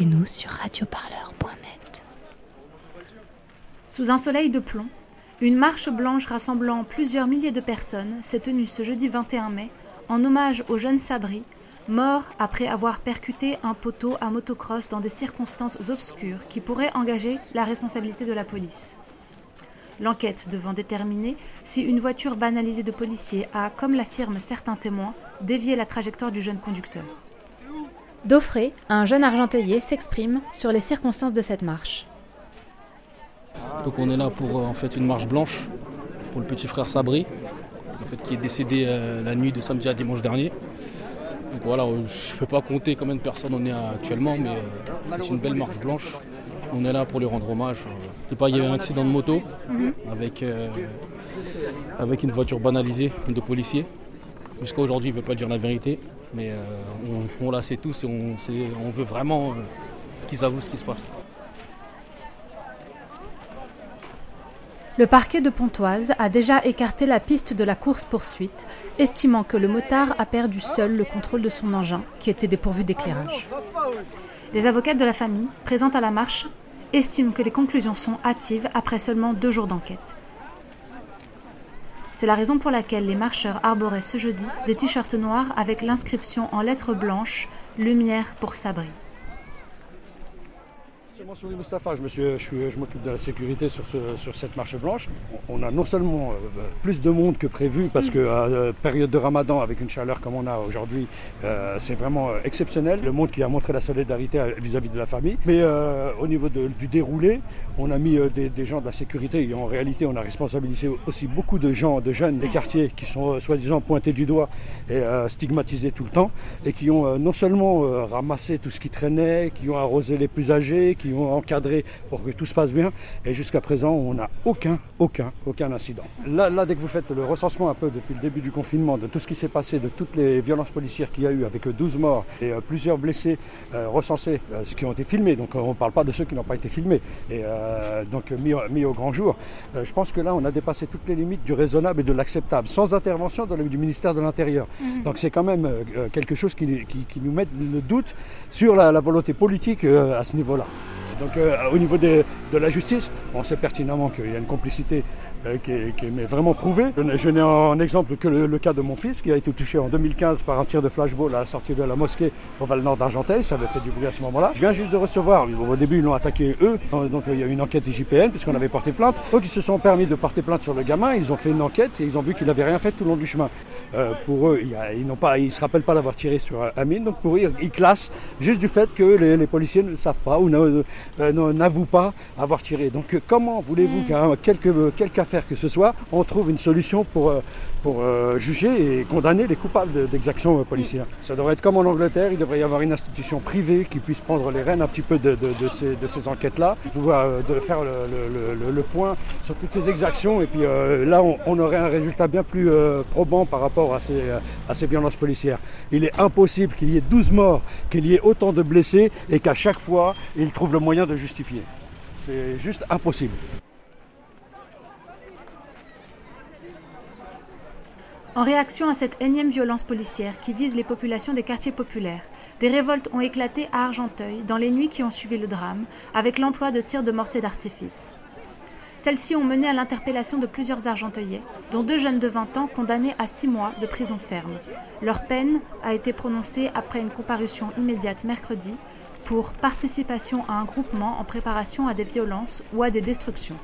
Écoutez-nous sur radioparleur.net. Sous un soleil de plomb, une marche blanche rassemblant plusieurs milliers de personnes s'est tenue ce jeudi 21 mai en hommage au jeune Sabri, mort après avoir percuté un poteau à motocross dans des circonstances obscures qui pourraient engager la responsabilité de la police. L'enquête devant déterminer si une voiture banalisée de policiers a, comme l'affirment certains témoins, dévié la trajectoire du jeune conducteur. Daufré, un jeune argenteuillet, s'exprime sur les circonstances de cette marche. Donc on est là pour euh, en fait une marche blanche pour le petit frère Sabri, en fait, qui est décédé euh, la nuit de samedi à dimanche dernier. Donc voilà, euh, je ne peux pas compter combien de personnes on est actuellement, mais c'est une belle marche blanche. On est là pour lui rendre hommage. Pas, il y a eu un accident de moto mhm. avec, avec une voiture banalisée de policiers. Jusqu'à aujourd'hui, il ne veut pas dire la vérité. Mais euh, on, la sait tous et on, veut vraiment euh, qu'ils avouent ce qui se passe. Le parquet de Pontoise a déjà écarté la piste de la course-poursuite, estimant que le motard a perdu seul le contrôle de son engin, qui était dépourvu d'éclairage. Les avocates de la famille, présentes à la marche, estiment que les conclusions sont hâtives après seulement deux jours d'enquête. C'est la raison pour laquelle les marcheurs arboraient ce jeudi des t-shirts noirs avec l'inscription en lettres blanches Lumière pour Sabri. Sur Moustapha, je, je, m'occupe de la sécurité sur, cette marche blanche. On a non seulement euh, plus de monde que prévu, parce que euh, période de ramadan, avec une chaleur comme on a aujourd'hui, euh, c'est vraiment exceptionnel. Le monde qui a montré la solidarité vis-à-vis de la famille. Mais au niveau du déroulé, on a mis des, gens de la sécurité et en réalité, on a responsabilisé aussi beaucoup de gens, de jeunes des quartiers qui sont soi-disant pointés du doigt et stigmatisés tout le temps et qui ont non seulement ramassé tout ce qui traînait, qui ont arrosé les plus âgés, qui ont encadré pour que tout se passe bien. Et jusqu'à présent, on n'a aucun, aucun, aucun incident. Là, là, dès que vous faites le recensement un peu depuis le début du confinement de tout ce qui s'est passé, de toutes les violences policières qu'il y a eu avec 12 morts et euh, plusieurs blessés euh, recensés, euh, ce qui ont été filmés, donc on ne parle pas de ceux qui n'ont pas été filmés, et donc mis, mis, au grand jour, je pense que là, on a dépassé toutes les limites du raisonnable et de l'acceptable, sans intervention du ministère de l'Intérieur. Mmh. Donc c'est quand même quelque chose qui, qui, nous met le doute sur la, la volonté politique à ce niveau-là. Donc euh, au niveau de, la justice, on sait pertinemment qu'il y a une complicité euh, qui, est, vraiment prouvée. Je n'ai en exemple que le, cas de mon fils qui a été touché en 2015 par un tir de flashball à la sortie de la mosquée au Val Nord d'Argenteuil. Ça avait fait du bruit à ce moment-là. Je viens juste de recevoir, au début ils l'ont attaqué eux, donc il y a eu une enquête IGPN puisqu'on avait porté plainte. Eux qui se sont permis de porter plainte sur le gamin, ils ont fait une enquête et ils ont vu qu'il n'avait rien fait tout le long du chemin. Euh, pour eux, ils ne pas, ils se rappellent pas d'avoir tiré sur Amine, donc pour eux, ils classent juste du fait que les, policiers ne savent pas ou ne, euh, n'avoue pas avoir tiré. Donc euh, comment voulez-vous mm. qu'à quelque, quelque affaire que ce soit, on trouve une solution pour, euh, pour juger et condamner les coupables d'exactions policières? Ça devrait être comme en Angleterre, il devrait y avoir une institution privée qui puisse prendre les rênes un petit peu de, de, ces, de ces enquêtes-là, pouvoir de faire le, le, point sur toutes ces exactions et puis là on, aurait un résultat bien plus probant par rapport à ces, à ces violences policières. Il est impossible qu'il y ait 12 morts, qu'il y ait autant de blessés et qu'à chaque fois ils trouvent le moyen de justifier c'est juste impossible. En réaction à cette énième violence policière qui vise les populations des quartiers populaires, des révoltes ont éclaté à Argenteuil dans les nuits qui ont suivi le drame, avec l'emploi de tirs de mortier d'artifice. Celles-ci ont mené à l'interpellation de plusieurs Argenteuillais, dont deux jeunes de 20 ans condamnés à six mois de prison ferme. Leur peine a été prononcée après une comparution immédiate mercredi, pour participation à un groupement en préparation à des violences ou à des destructions.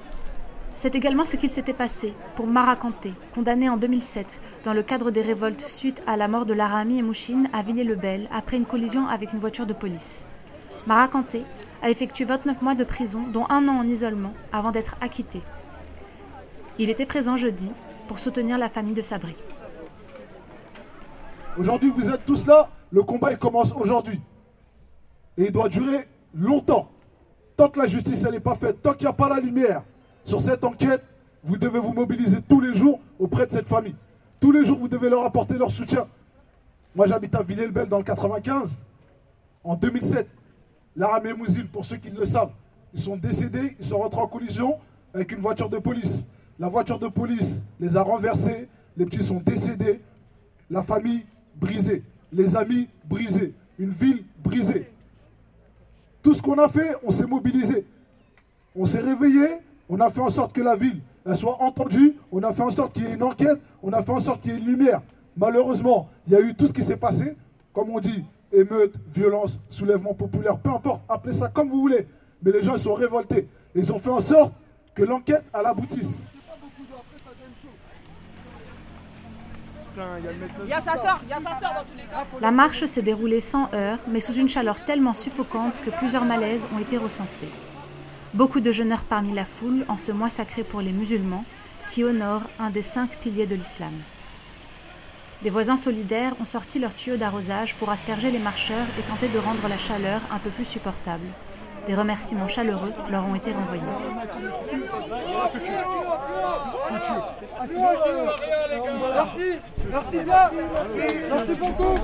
C'est également ce qu'il s'était passé pour Mara Kanté, condamné en 2007 dans le cadre des révoltes suite à la mort de Larami et Mouchine à Villiers-le-Bel après une collision avec une voiture de police. Mara Kanté a effectué 29 mois de prison, dont un an en isolement, avant d'être acquitté. Il était présent jeudi pour soutenir la famille de Sabri. Aujourd'hui, vous êtes tous là, le combat commence aujourd'hui. Et il doit durer longtemps. Tant que la justice n'est pas faite, tant qu'il n'y a pas la lumière sur cette enquête, vous devez vous mobiliser tous les jours auprès de cette famille. Tous les jours, vous devez leur apporter leur soutien. Moi, j'habite à Villers-le-Bel dans le 95. En 2007, l'armée Mouzil, pour ceux qui le savent, ils sont décédés, ils sont rentrés en collision avec une voiture de police. La voiture de police les a renversés, les petits sont décédés, la famille brisée, les amis brisés, une ville brisée. Tout ce qu'on a fait, on s'est mobilisé. On s'est réveillé, on a fait en sorte que la ville soit entendue, on a fait en sorte qu'il y ait une enquête, on a fait en sorte qu'il y ait une lumière. Malheureusement, il y a eu tout ce qui s'est passé, comme on dit, émeute, violence, soulèvement populaire, peu importe, appelez ça comme vous voulez. Mais les gens sont révoltés. Ils ont fait en sorte que l'enquête aboutisse. La marche s'est déroulée sans heurts, mais sous une chaleur tellement suffocante que plusieurs malaises ont été recensés. Beaucoup de jeûneurs parmi la foule en ce mois sacré pour les musulmans, qui honore un des cinq piliers de l'islam. Des voisins solidaires ont sorti leurs tuyaux d'arrosage pour asperger les marcheurs et tenter de rendre la chaleur un peu plus supportable. Des remerciements chaleureux leur ont été renvoyés. Merci, merci bien, merci beaucoup.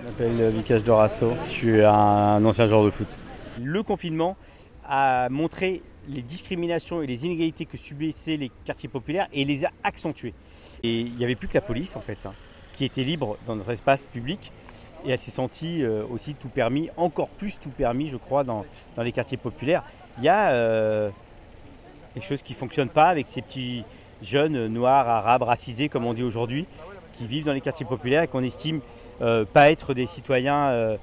Je m'appelle Vikash Dorasso, je suis un ancien joueur de foot. Le confinement a montré les discriminations et les inégalités que subissaient les quartiers populaires et les a accentuées. Et il n'y avait plus que la police en fait, hein, qui était libre dans notre espace public et elle s'est sentie euh, aussi tout permis, encore plus tout permis je crois dans, dans les quartiers populaires. Il y a euh, quelque chose qui ne fonctionne pas avec ces petits jeunes noirs, arabes, racisés comme on dit aujourd'hui, qui vivent dans les quartiers populaires et qu'on estime euh, pas être des citoyens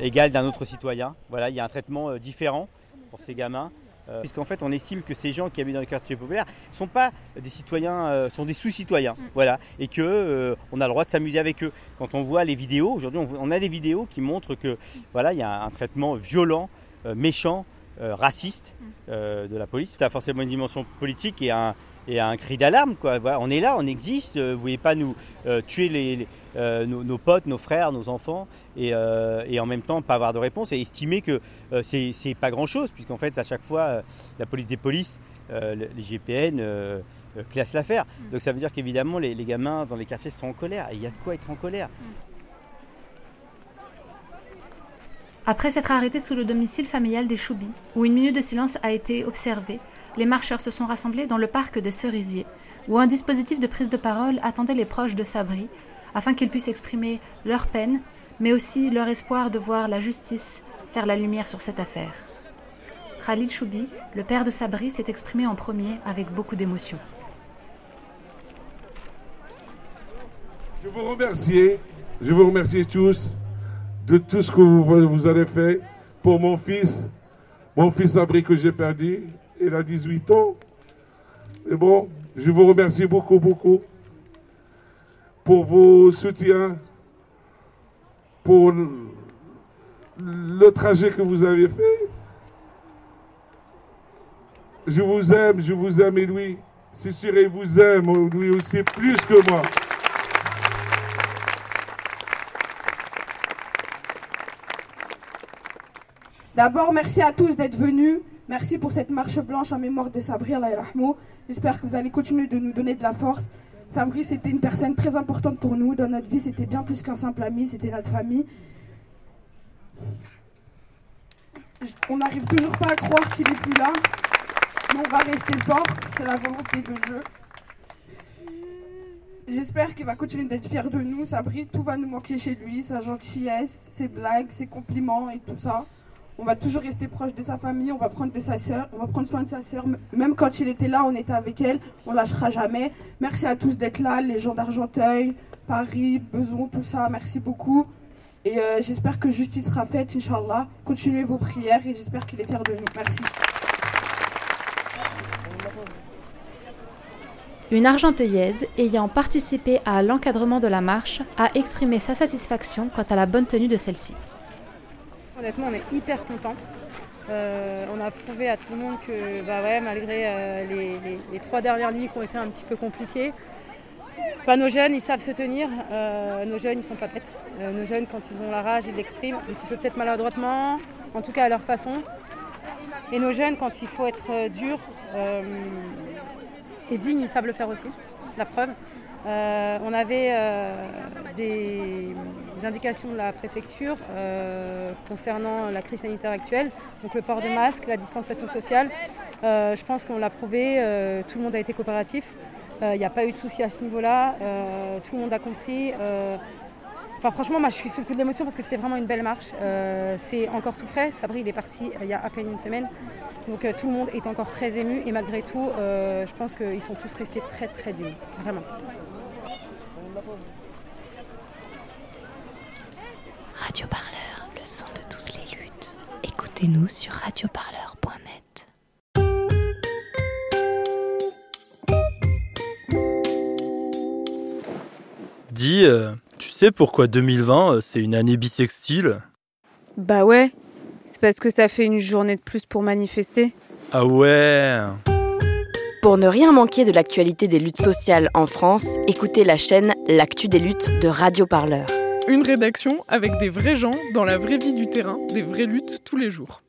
égaux d'un autre citoyen. Voilà, il y a un traitement différent pour ces gamins. Euh, Puisqu'en fait, on estime que ces gens qui habitent dans les quartiers populaires sont pas des citoyens, euh, sont des sous-citoyens, voilà, et que euh, on a le droit de s'amuser avec eux. Quand on voit les vidéos, aujourd'hui, on, on a des vidéos qui montrent que voilà, il y a un traitement violent, méchant, raciste euh, de la police. Ça a forcément une dimension politique et un, et un cri d'alarme. Quoi. Voilà, on est là, on existe. euh, Vous ne voulez pas nous euh, tuer les, les- euh, nos, nos potes, nos frères, nos enfants, et, euh, et en même temps pas avoir de réponse et estimer que c'est c'est pas grand-chose, puisqu'en fait à chaque fois la police des polices, le- les GPN classent l'affaire. Donc ça veut dire qu'évidemment les, les gamins dans les quartiers sont en colère. Et il y a de quoi être en colère. Après s'être arrêtés sous le domicile familial des Choubis, où une minute de silence a été observée, les marcheurs se sont rassemblés dans le parc des Cerisiers, où un dispositif de prise de parole attendait les proches de Sabri, afin qu'ils puissent exprimer leur peine, mais aussi leur espoir de voir la justice faire la lumière sur cette affaire. Khalid Choubi, le père de Sabri, s'est exprimé en premier avec beaucoup d'émotion. Je vous remercie, je vous remercie tous de tout ce que vous, vous avez fait pour mon fils, mon fils Abri que j'ai perdu. Il a 18 ans. Et bon, je vous remercie beaucoup, beaucoup pour vos soutiens, pour le trajet que vous avez fait. Je vous aime, je vous aime, et lui, c'est sûr, il vous aime, lui aussi, plus que moi. D'abord, merci à tous d'être venus. Merci pour cette marche blanche en mémoire de Sabri yarhamou. J'espère que vous allez continuer de nous donner de la force. Sabri, c'était une personne très importante pour nous. Dans notre vie, c'était bien plus qu'un simple ami, c'était notre famille. On n'arrive toujours pas à croire qu'il est plus là. Mais on va rester fort. C'est la volonté de Dieu. J'espère qu'il va continuer d'être fier de nous. Sabri, tout va nous manquer chez lui. Sa gentillesse, ses blagues, ses compliments et tout ça. On va toujours rester proche de sa famille, on va prendre de sa sœur, on va prendre soin de sa sœur. Même quand il était là, on était avec elle, on lâchera jamais. Merci à tous d'être là, les gens d'Argenteuil, Paris, Beson, tout ça, merci beaucoup. Et euh, j'espère que justice sera faite, Inch'Allah. Continuez vos prières et j'espère qu'il est fier de nous. Merci. Une Argenteuillaise ayant participé à l'encadrement de la marche a exprimé sa satisfaction quant à la bonne tenue de celle-ci. Honnêtement, on est hyper contents. Euh, on a prouvé à tout le monde que, bah ouais, malgré euh, les, trois dernières nuits qui ont été un petit peu compliquées, bah, nos jeunes, ils savent se tenir. Euh, nos jeunes, ils sont pas bêtes. Nos jeunes, quand ils ont la rage, ils l'expriment, un petit peu peut-être maladroitement, en tout cas à leur façon. Et nos jeunes, quand il faut être dur et digne, ils savent le faire aussi. La preuve. On avait des indications de la préfecture euh, concernant la crise sanitaire actuelle, donc le port de masque, la distanciation sociale. Euh, je pense qu'on l'a prouvé, euh, tout le monde a été coopératif. Il n'y a pas eu de souci à ce niveau-là, tout le monde a compris. Enfin, franchement, moi, je suis sous le coup de l'émotion parce que c'était vraiment une belle marche. C'est encore tout frais. Sabri, est parti il y a à peine une semaine. Donc, tout le monde est encore très ému. Et malgré tout, je pense qu'ils sont tous restés très, très dignes. Vraiment. Radio Parleur, le son de toutes les luttes. Écoutez-nous sur radioparleur.net. Dis, tu sais pourquoi 2020, euh, c'est une année bisextile? Bah ouais, c'est parce que ça fait une journée de plus pour manifester. Ah ouais Pour ne rien manquer de l'actualité des luttes sociales en France, écoutez la chaîne L'actu des luttes de Radio Parleur. Une rédaction avec des vrais gens dans la vraie vie du terrain, des vraies luttes tous les jours.